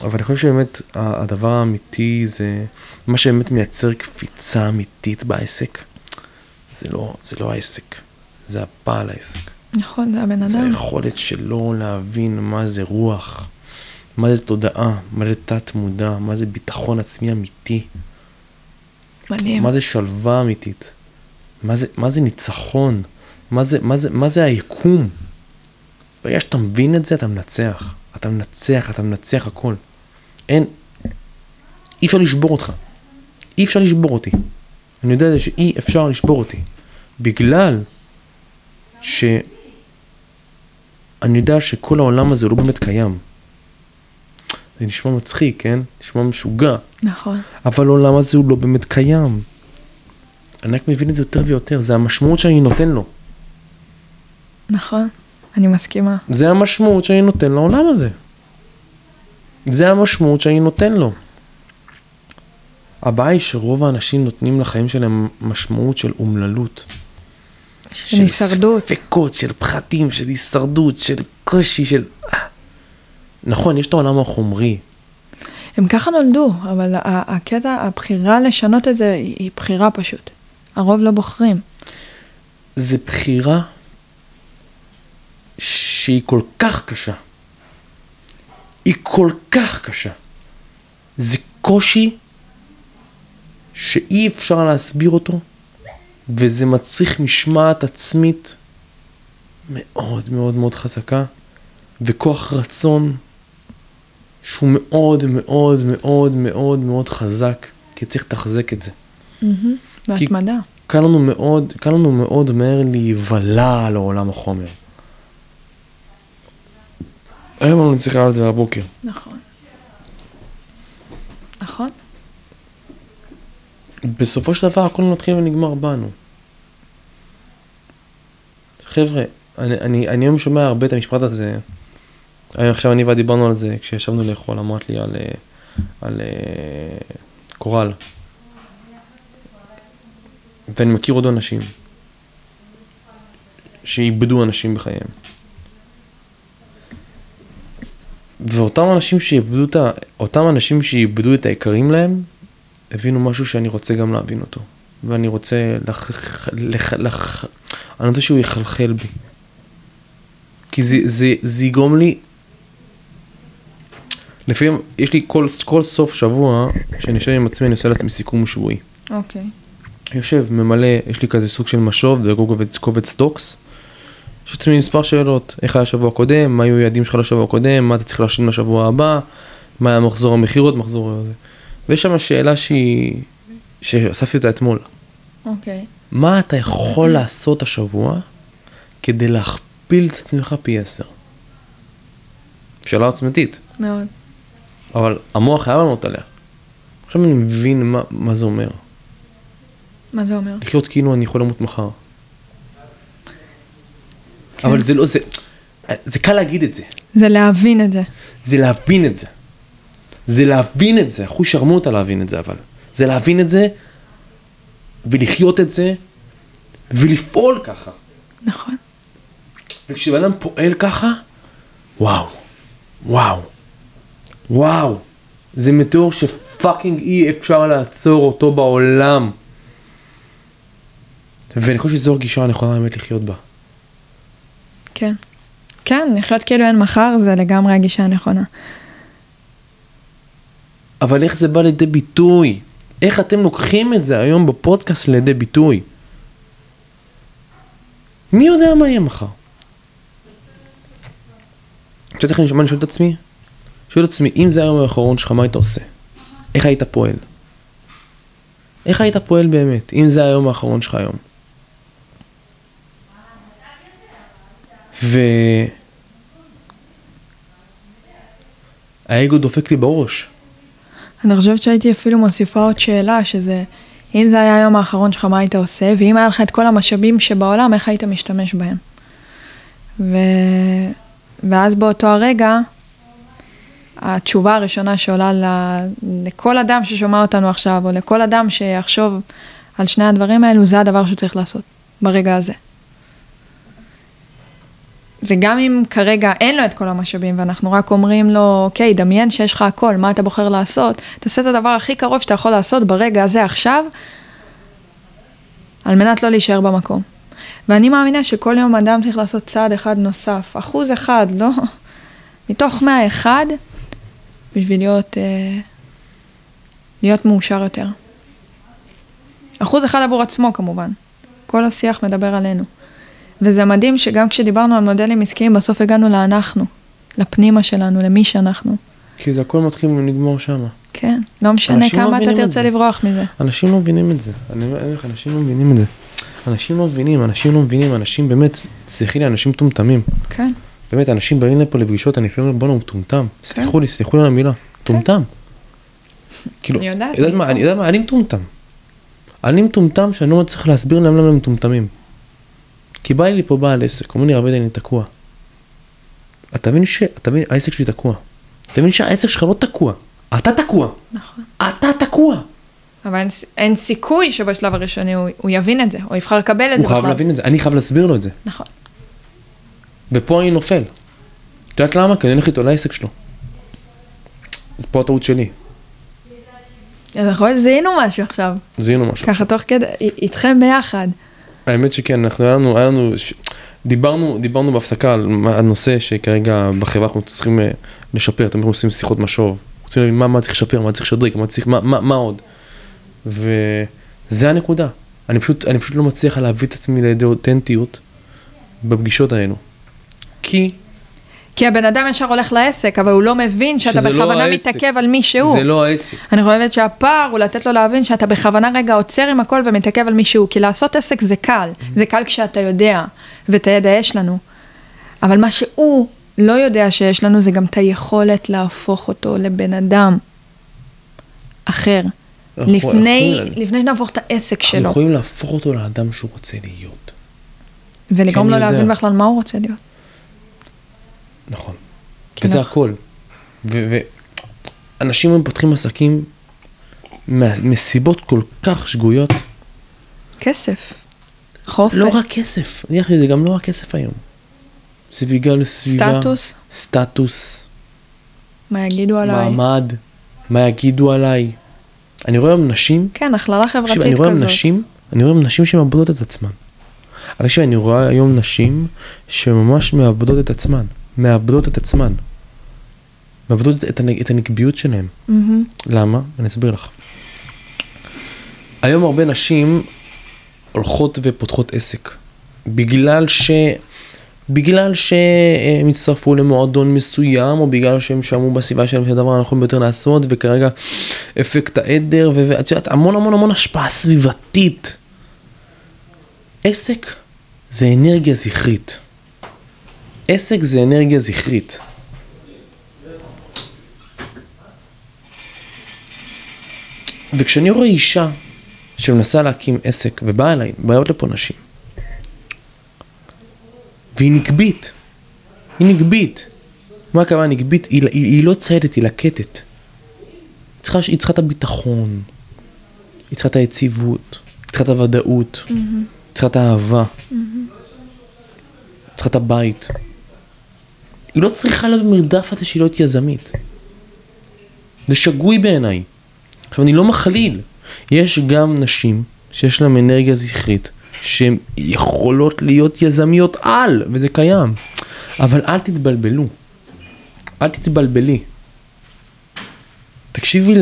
אבל אני חושב שבאמת הדבר האמיתי זה, מה שבאמת מייצר קפיצה אמיתית בעסק, זה לא, זה לא העסק, זה הבעל העסק. נכון, זה הבן זה אדם. היכולת שלו להבין מה זה רוח, מה זה תודעה, מה זה תת מודע, מה זה ביטחון עצמי אמיתי, מדהים. מה זה שלווה אמיתית, מה זה, מה זה ניצחון, מה זה, מה, זה, מה זה היקום. ברגע שאתה מבין את זה, אתה מנצח. אתה מנצח, אתה מנצח הכל. אין, אי אפשר לשבור אותך. אי אפשר לשבור אותי. אני יודע שאי אפשר לשבור אותי. בגלל ש... אני יודע שכל העולם הזה לא באמת קיים. זה נשמע מצחיק, כן? נשמע משוגע. נכון. אבל העולם הזה הוא לא באמת קיים. אני רק מבין את זה יותר ויותר, זה המשמעות שאני נותן לו. נכון. אני מסכימה. זה המשמעות שאני נותן לעולם הזה. זה המשמעות שאני נותן לו. הבעיה היא שרוב האנשים נותנים לחיים שלהם משמעות של אומללות. של הישרדות. ספקות, של פחדים, של הישרדות, של קושי, של... נכון, יש את העולם החומרי. הם ככה נולדו, אבל הקטע, הבחירה לשנות את זה היא בחירה פשוט. הרוב לא בוחרים. זה בחירה שהיא כל כך קשה. היא כל כך קשה. זה קושי שאי אפשר להסביר אותו, וזה מצריך משמעת עצמית מאוד מאוד מאוד חזקה, וכוח רצון שהוא מאוד מאוד מאוד מאוד מאוד חזק, כי צריך לתחזק את זה. בהתמדה. קל לנו מאוד, קל לנו מאוד מהר להיבלע על העולם החומר. היום אני צריך על זה בבוקר. נכון. נכון. בסופו של דבר הכל מתחיל ונגמר בנו. חבר'ה, אני, אני, אני היום שומע הרבה את המשפט הזה. היום עכשיו אני ואת דיברנו על זה כשישבנו לאכול, אמרת לי על, אה, על אה, קורל. ואני מכיר עוד אנשים שאיבדו אנשים בחייהם. ואותם אנשים שאיבדו את ה... אותם אנשים שאיבדו את היקרים להם, הבינו משהו שאני רוצה גם להבין אותו. ואני רוצה לח... לח... לח... אני רוצה שהוא יחלחל בי. כי זה, זה, זה יגרום לי... לפעמים, יש לי כל, כל סוף שבוע, שאני יושב עם עצמי, אני עושה לעצמי סיכום שבועי. אוקיי. יושב, ממלא, יש לי כזה סוג של משוב, זה קובץ, דוקס. יש לעצמי מספר שאלות, איך היה השבוע הקודם, מה היו היעדים שלך לשבוע הקודם, מה אתה צריך להשלים לשבוע הבא, מה היה מחזור המכירות, מחזור... הזה. ויש שם שאלה שהיא, שאספתי אותה אתמול. אוקיי. מה אתה יכול לעשות השבוע כדי להכפיל את עצמך פי עשר? שאלה עוצמתית, מאוד. אבל המוח חייב לענות עליה. עכשיו אני מבין מה, מה זה אומר. מה זה אומר? לחיות כאילו אני יכול למות מחר. כן. אבל זה לא, זה, זה קל להגיד את זה, זה להבין את זה. זה להבין את זה. זה להבין את זה, אחוז שרמוטה להבין את זה אבל. זה להבין את זה, ולחיות את זה, ולפעול ככה. נכון. וכשבן אדם פועל ככה, וואו, וואו, וואו, זה מטאור שפאקינג אי אפשר לעצור אותו בעולם. ואני חושב שזו הגישה הנכונה באמת לחיות בה. כן. כן, לחיות כאילו אין מחר זה לגמרי הגישה הנכונה. אבל איך זה בא לידי ביטוי? איך אתם לוקחים את זה היום בפודקאסט לידי ביטוי? מי יודע מה יהיה מחר? את יודעת איך אני שומע, אני שואל את עצמי? שואל את עצמי, אם זה היום האחרון שלך, מה היית עושה? איך היית פועל? איך היית פועל באמת, אם זה היום האחרון שלך היום? ו... האגו דופק לי בראש. אני חושבת שהייתי אפילו מוסיפה עוד שאלה, שזה, אם זה היה היום האחרון שלך, מה היית עושה? ואם היה לך את כל המשאבים שבעולם, איך היית משתמש בהם? ו... ואז באותו הרגע, התשובה הראשונה שעולה ל... לכל אדם ששומע אותנו עכשיו, או לכל אדם שיחשוב על שני הדברים האלו, זה הדבר שהוא צריך לעשות, ברגע הזה. וגם אם כרגע אין לו את כל המשאבים, ואנחנו רק אומרים לו, אוקיי, דמיין שיש לך הכל, מה אתה בוחר לעשות? תעשה את הדבר הכי קרוב שאתה יכול לעשות ברגע הזה עכשיו, על מנת לא להישאר במקום. ואני מאמינה שכל יום אדם צריך לעשות צעד אחד נוסף, אחוז אחד, לא? מתוך מאה אחד, בשביל להיות, אה, להיות מאושר יותר. אחוז אחד עבור עצמו כמובן. כל השיח מדבר עלינו. וזה מדהים שגם כשדיברנו על מודלים עסקיים, בסוף הגענו לאנחנו, לפנימה שלנו, למי שאנחנו. כי זה הכל מתחיל ונגמר שמה. כן, לא משנה לא כמה אתה את תרצה זה. לברוח מזה. אנשים לא מבינים את זה. אני אומר לך, אנשים לא מבינים את זה. אנשים לא מבינים, אנשים לא מבינים, אנשים באמת, סלחי לי, אנשים מטומטמים. כן, באמת, אנשים באים לפה לפגישות, אני לפעמים אומר, בואנה, הוא מטומטם. סלחו לי, סלחו לי על המילה. מטומטם. כאילו, אני יודעת, יודעת מה, אני אני יודע מה, אני מטומטם. אני מטומטם שאני לא מצליח להסביר להם למה הם מטומטמים. כי בא לי פה בעל עסק, אומר לי, רבי אני תקוע. אתה מבין ש... אתה מבין, העסק שלי תקוע. אתה מבין שהעסק שלך לא תקוע. אתה תקוע. נכון. אתה תקוע. אבל אין, אין סיכוי שבשלב הראשוני הוא, הוא יבין את זה, או יבחר לקבל את הוא זה חייב בכלל. להבין את זה, אני חייב להסביר לו את זה. נכון. ופה אני נופל. את יודעת למה? כי אני הולך איתו לעסק שלו. אז פה הטעות שלי. אז יכול להיות שזיהינו משהו עכשיו, זיהינו משהו. ככה תוך כדי, איתכם ביחד. האמת שכן, אנחנו, היה לנו, היה לנו. דיברנו, דיברנו בהפסקה על מה- על נושא שכרגע בחברה אנחנו צריכים אה, לשפר, תמיד אנחנו עושים שיחות משוב, רוצים להבין מה, מה צריך לשפר, מה צריך לשדרג, מה צריך, מה, מה, מה עוד. וזה הנקודה. אני פשוט, אני פשוט לא מצליח להביא את עצמי לידי אותנטיות בפגישות האלו. כי כי הבן אדם ישר הולך לעסק, אבל הוא לא מבין שאתה לא בכוונה העסק. מתעכב על מי שהוא. זה לא העסק. אני חושבת שהפער הוא לתת לו להבין שאתה בכוונה רגע עוצר עם הכל ומתעכב על מישהו, כי לעשות עסק זה קל, זה קל כשאתה יודע, ואת הידע יש לנו. אבל מה שהוא לא יודע שיש לנו זה גם את היכולת להפוך אותו לבן אדם אחר. אנחנו- לפני, אנחנו- לפני שנהפוך את העסק אנחנו שלו, יכולים להפוך אותו לאדם שהוא רוצה להיות. ולגרום לו. להבין בכלל מה הוא רוצה להיות. נכון. כן, וזה נכון. הכל. ואנשים היום פותחים עסקים מסיבות כל כך שגויות. כסף, חופש, לא רק כסף, אני חושב שזה גם לא רק כסף היום. זה בגלל סביבה. סטטוס, סטטוס, מה יגידו עליי. מעמד, מה יגידו עליי. אני רואה היום נשים, כן, הכללה חברתית אני רואה היום כזאת. נשים, אני רואה היום נשים שמאבדות את עצמן. אבל תקשיב, אני רואה היום נשים שממש מאבדות את עצמן. מאבדות את עצמן. מאבדות את, הנ- את הנקביות שלהן. מהמם. למה? אני אסביר לך. היום הרבה נשים הולכות ופותחות עסק. בגלל ש... בגלל שהם הצטרפו למועדון מסוים, או בגלל שהם שמעו בסביבה שלהם שהדבר הנכון ביותר לעשות, וכרגע אפקט העדר, ואת יודעת, המון המון המון השפעה סביבתית. עסק זה אנרגיה זכרית. עסק זה אנרגיה זכרית. וכשאני רואה אישה שמנסה להקים עסק, ובאה אליי, באות לפה נשים, והיא נקבית, היא נקבית. מה הכוונה נקבית? היא, היא, היא לא ציידת, היא לקטת. היא צריכה, היא צריכה את הביטחון, היא צריכה את היציבות, היא צריכה את הוודאות, היא צריכה את האהבה, היא צריכה את הבית. היא לא צריכה להיות במרדף הזה שהיא להיות יזמית. זה שגוי בעיניי. עכשיו, אני לא מכליל. יש גם נשים שיש להן אנרגיה זכרית, שהן יכולות להיות יזמיות על, וזה קיים. אבל אל תתבלבלו. אל תתבלבלי. תקשיבי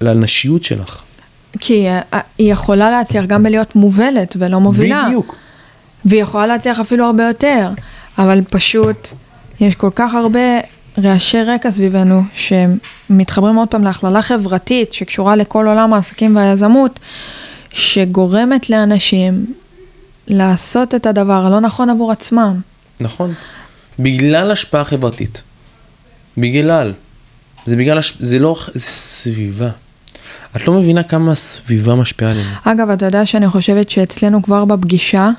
לנשיות שלך. כי אה, היא יכולה להצליח גם בלהיות מובלת ולא מובילה. בדיוק. והיא יכולה להצליח אפילו הרבה יותר, אבל פשוט יש כל כך הרבה רעשי רקע סביבנו שמתחברים עוד פעם להכללה חברתית שקשורה לכל עולם העסקים והיזמות, שגורמת לאנשים לעשות את הדבר הלא נכון עבור עצמם. נכון. בגלל השפעה חברתית. בגלל. זה בגלל, הש... זה לא, זה סביבה. את לא מבינה כמה הסביבה משפיעה עלינו. אגב, אתה יודע שאני חושבת שאצלנו כבר בפגישה,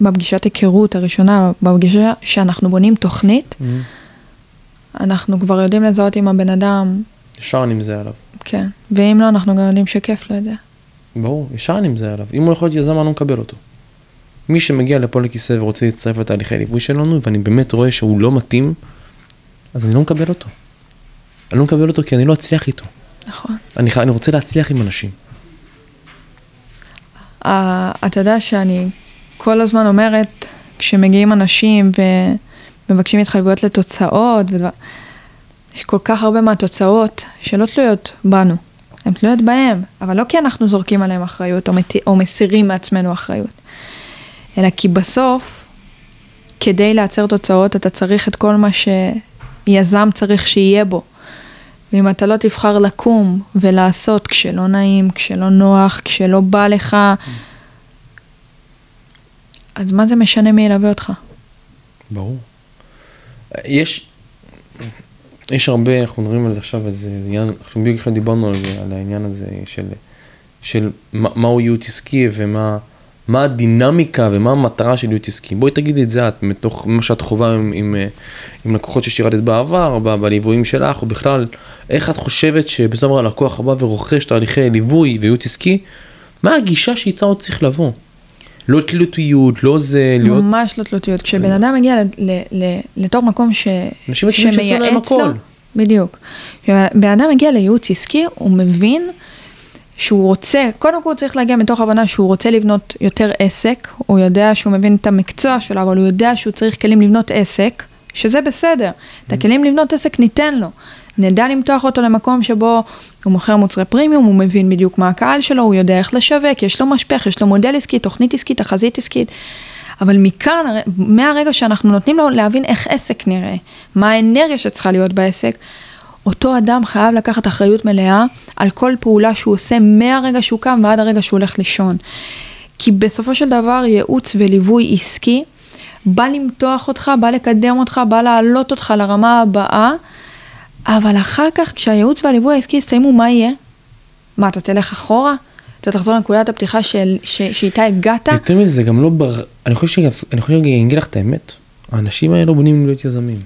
בפגישת היכרות הראשונה, בפגישה שאנחנו בונים תוכנית, Mm-hmm. אנחנו כבר יודעים לזהות עם הבן אדם, ישר נמזה עליו. כן, ואם לא, אנחנו גם יודעים שכיף לו את זה. ברור, ישר נמזה עליו. אם הוא יכול להיות יזם, אני לא מקבל אותו. מי שמגיע לפה לכיסא ורוצה להצטרף לתהליכי ליווי שלנו, ואני באמת רואה שהוא לא מתאים, אז אני לא מקבל אותו. אני לא מקבל אותו כי אני לא אצליח איתו. נכון. אני, אני רוצה להצליח עם אנשים. Uh, אתה יודע שאני כל הזמן אומרת, כשמגיעים אנשים ומבקשים התחייבויות לתוצאות, יש כל כך הרבה מהתוצאות שלא תלויות בנו, הן תלויות בהם, אבל לא כי אנחנו זורקים עליהם אחריות או, מת... או מסירים מעצמנו אחריות, אלא כי בסוף, כדי לייצר תוצאות, אתה צריך את כל מה שיזם צריך שיהיה בו. ואם אתה לא תבחר לקום ולעשות כשלא נעים, כשלא נוח, כשלא בא לך, אז מה זה משנה מי ילווה אותך? ברור. יש, יש הרבה, אנחנו מדברים על זה עכשיו, איזה עניין, אנחנו בדיוק עכשיו דיברנו על זה, על העניין הזה של, של מה, מהו ייעוץ עסקי ומה מה הדינמיקה ומה המטרה של ייעוץ עסקי. בואי תגידי את זה את, מתוך מה שאת חווה עם, עם, אה, עם לקוחות ששירתת בעבר, בליוויים שלך, או בכלל, איך את חושבת שבסופו של דבר הלקוח הבא ורוכש תהליכי ליווי וייעוץ עסקי, מה הגישה שאיתה עוד צריך לבוא? לא תלותיות, לא זה, להיות... ממש לא תלותיות. כשבן אדם מגיע ל- ל- ל- לתוך מקום ש... אנשים בטוחים שיעשו להם הכל. בדיוק. כשבן אדם מגיע לייעוץ עסקי, הוא מבין שהוא רוצה, קודם כל הוא צריך להגיע מתוך הבנה שהוא רוצה לבנות יותר עסק, הוא יודע שהוא מבין את המקצוע שלו, אבל הוא יודע שהוא צריך כלים לבנות עסק, שזה בסדר. את הכלים לבנות עסק ניתן לו. נדע למתוח אותו למקום שבו הוא מוכר מוצרי פרימיום, הוא מבין בדיוק מה הקהל שלו, הוא יודע איך לשווק, יש לו משפך, יש לו מודל עסקי, תוכנית עסקית, תחזית עסקית. אבל מכאן, הר- מהרגע שאנחנו נותנים לו להבין איך עסק נראה, מה האנרגיה שצריכה להיות בעסק, אותו אדם חייב לקחת אחריות מלאה על כל פעולה שהוא עושה מהרגע שהוא קם ועד הרגע שהוא הולך לישון. כי בסופו של דבר ייעוץ וליווי עסקי בא למתוח אותך, בא לקדם אותך, בא להעלות אותך לרמה הבאה, אבל אחר כך כשהייעוץ והליווי העסקי יסתיימו, מה יהיה? מה, אתה תלך אחורה? אתה תחזור לנקודת הפתיחה של, ש, שאיתה הגעת? יותר מזה, זה גם לא בר... אני חושב שגם, אני חושב שאני אגיד לך את האמת, האנשים האלה לא בנויים להיות יזמים.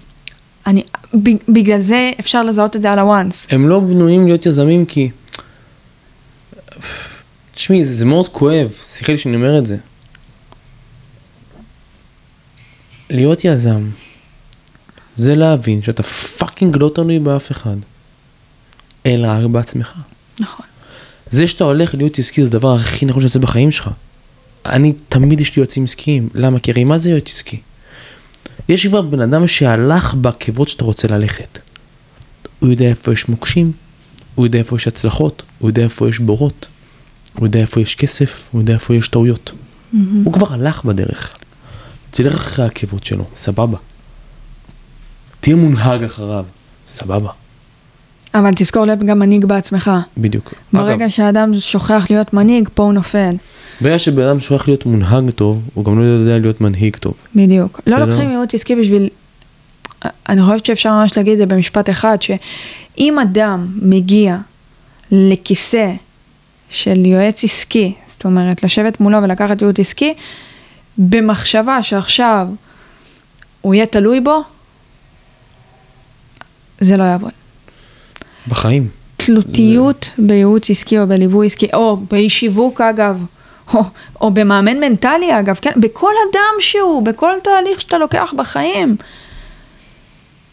אני, ב- בגלל זה אפשר לזהות את זה על הוואנס. הם לא בנויים להיות יזמים כי... תשמעי, זה, זה מאוד כואב, סליחה לי שאני אומר את זה. להיות יזם, זה להבין שאתה פאקינג לא תלוי באף אחד, אלא רק בעצמך. נכון. זה שאתה הולך להיות עסקי זה הדבר הכי נכון שעושה בחיים שלך. אני תמיד יש לי יועצים עסקיים, למה? כי הרי מה זה יועץ עסקי? יש כבר בן אדם שהלך בעקבות שאתה רוצה ללכת. הוא יודע איפה יש מוקשים, הוא יודע איפה יש הצלחות, הוא יודע איפה יש בורות, הוא יודע איפה יש כסף, הוא יודע איפה יש טעויות. הוא כבר הלך בדרך. תלך אחרי העקבות שלו, סבבה. תהיה מונהג אחריו, סבבה. אבל תזכור להיות גם מנהיג בעצמך. בדיוק. ברגע אגב, שאדם שוכח להיות מנהיג, פה הוא נופל. ברגע שבן אדם שוכח להיות מונהג טוב, הוא גם לא יודע להיות מנהיג טוב. בדיוק. לא. לוקחים ייעוץ עסקי בשביל... אני חושבת שאפשר ממש להגיד את זה במשפט אחד, שאם אדם מגיע לכיסא של יועץ עסקי, זאת אומרת, לשבת מולו ולקחת ייעוץ עסקי, במחשבה שעכשיו הוא יהיה תלוי בו, זה לא יעבוד. בחיים. תלותיות בייעוץ עסקי או בליווי עסקי, או באיש שיווק אגב, או, או במאמן מנטלי אגב, כן, בכל אדם שהוא, בכל תהליך שאתה לוקח בחיים.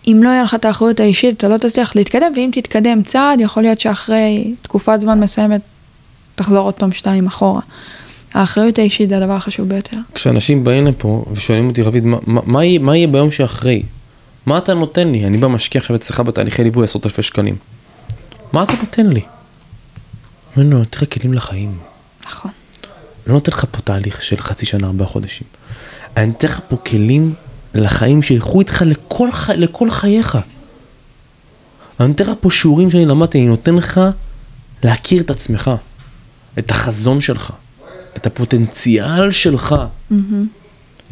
אם לא יהיה לך את האחריות האישית, אתה לא תצליח להתקדם, ואם תתקדם צעד, יכול להיות שאחרי תקופת זמן מסוימת, תחזור עוד פעם שתיים אחורה. האחריות האישית זה הדבר החשוב ביותר. כשאנשים באים לפה ושואלים אותי, רביד, מה, מה, מה, יהיה, מה יהיה ביום שאחרי? מה אתה נותן לי? אני בא משקיע עכשיו אצלך בתהליכי ליווי עשרות אלפי שקלים. מה אתה נותן לי? אני אומר לו, תראה כלים לחיים. נכון. אני לא נותן לך פה תהליך של חצי שנה, ארבעה חודשים. אני נותן לך פה כלים לחיים שילכו איתך לכל, ח... לכל חייך. אני נותן לך פה שיעורים שאני למדתי, אני נותן לך להכיר את עצמך, את החזון שלך, את הפוטנציאל שלך,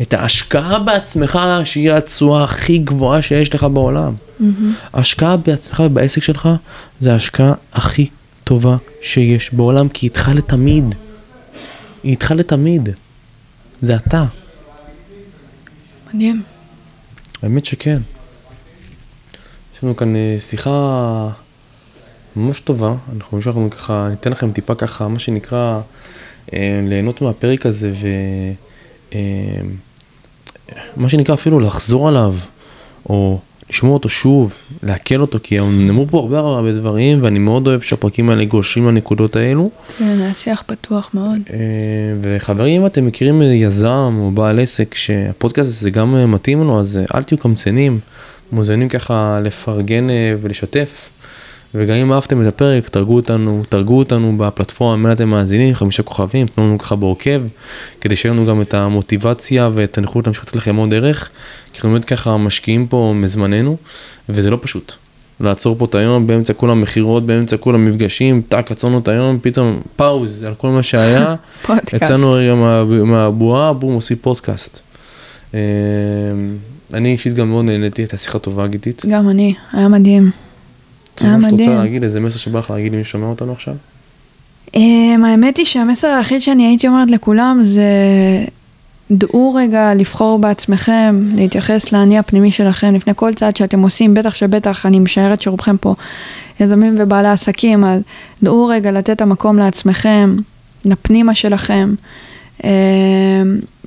את ההשקעה בעצמך שהיא התשואה הכי גבוהה שיש לך בעולם. ההשקעה בעצמך ובעסק שלך זה ההשקעה הכי טובה שיש בעולם, כי היא איתך לתמיד. היא איתך לתמיד. זה אתה. מדהים. האמת שכן. יש לנו כאן אה, שיחה ממש טובה, אנחנו חושבים שאנחנו ככה, ניתן לכם טיפה ככה, מה שנקרא, אה, ליהנות מהפרק הזה ו... אה, מה שנקרא אפילו לחזור עליו, או לשמוע אותו שוב, לעכל אותו, כי נאמרו פה הרבה הרבה דברים, ואני מאוד אוהב שהפרקים האלה גולשים לנקודות האלו. כן, היה שיח פתוח מאוד. אה, וחברים, אם אתם מכירים יזם או בעל עסק שהפודקאסט הזה גם אה, מתאים לו, אז אל תהיו קמצנים, מוזמנים ככה לפרגן ולשתף. וגם אם אהבתם את הפרק, תרגו אותנו, תרגו אותנו בפלטפורמה, ממנה אתם מאזינים, חמישה כוכבים, תנו לנו ככה בעוקב, כדי שיהיה לנו גם את המוטיבציה ואת הנכונות להמשיך לתת לכם עוד ערך, כי אנחנו באמת ככה משקיעים פה מזמננו, וזה לא פשוט. לעצור פה את היום באמצע כל המכירות, באמצע כל המפגשים, טאק, עצרנו את היום, פתאום פאוז על כל מה שהיה, יצאנו רגע מה, מהבועה, בום, עושים פודקאסט. אה, אני אישית גם מאוד נהניתי, הייתה שיחה טובה גיתית. גם אני, היה מדהים. היה מדהים. רוצה להגיד איזה מסר שבא לך להגיד למי ששומע אותנו עכשיו? Um, האמת היא שהמסר היחיד שאני הייתי אומרת לכולם זה דעו רגע לבחור בעצמכם, להתייחס לאני הפנימי שלכם לפני כל צעד שאתם עושים, בטח שבטח, אני משערת שרובכם פה יזמים ובעלי עסקים, אז דעו רגע לתת את המקום לעצמכם, לפנימה שלכם, um,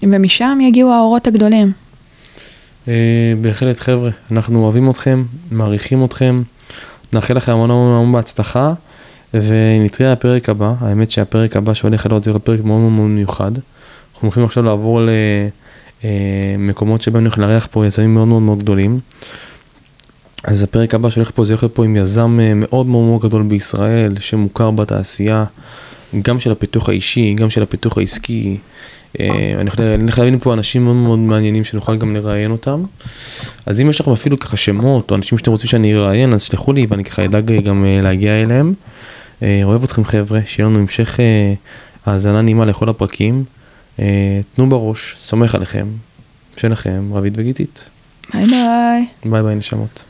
ומשם יגיעו האורות הגדולים. Uh, בהחלט חבר'ה, אנחנו אוהבים אתכם, מעריכים אתכם. נאחל לכם המון המון המון בהצלחה, ונתראה בפרק הבא, האמת שהפרק הבא שהולך להיות זה פרק מאוד מאוד מיוחד. אנחנו הולכים עכשיו לעבור למקומות שבהם אני לארח פה יזמים מאוד מאוד מאוד גדולים. אז הפרק הבא שהולך פה זה הולך פה עם יזם אה, מאוד מאוד מאוד גדול בישראל, שמוכר בתעשייה, גם של הפיתוח האישי, גם של הפיתוח העסקי. אה, אני הולך להביא פה אנשים מאוד מאוד מעניינים שנוכל גם לראיין אותם. אז אם יש לכם אפילו ככה שמות או אנשים שאתם רוצים שאני אראיין, אז שלחו לי ואני ככה אדאג גם אה, להגיע אליהם. אה, אוהב אתכם חבר'ה, שיהיה לנו המשך האזנה נעימה לכל הפרקים. תנו בראש, סומך עליכם. שיהיה לכם רבית וגיתית. ביי ביי. ביי ביי נשמות.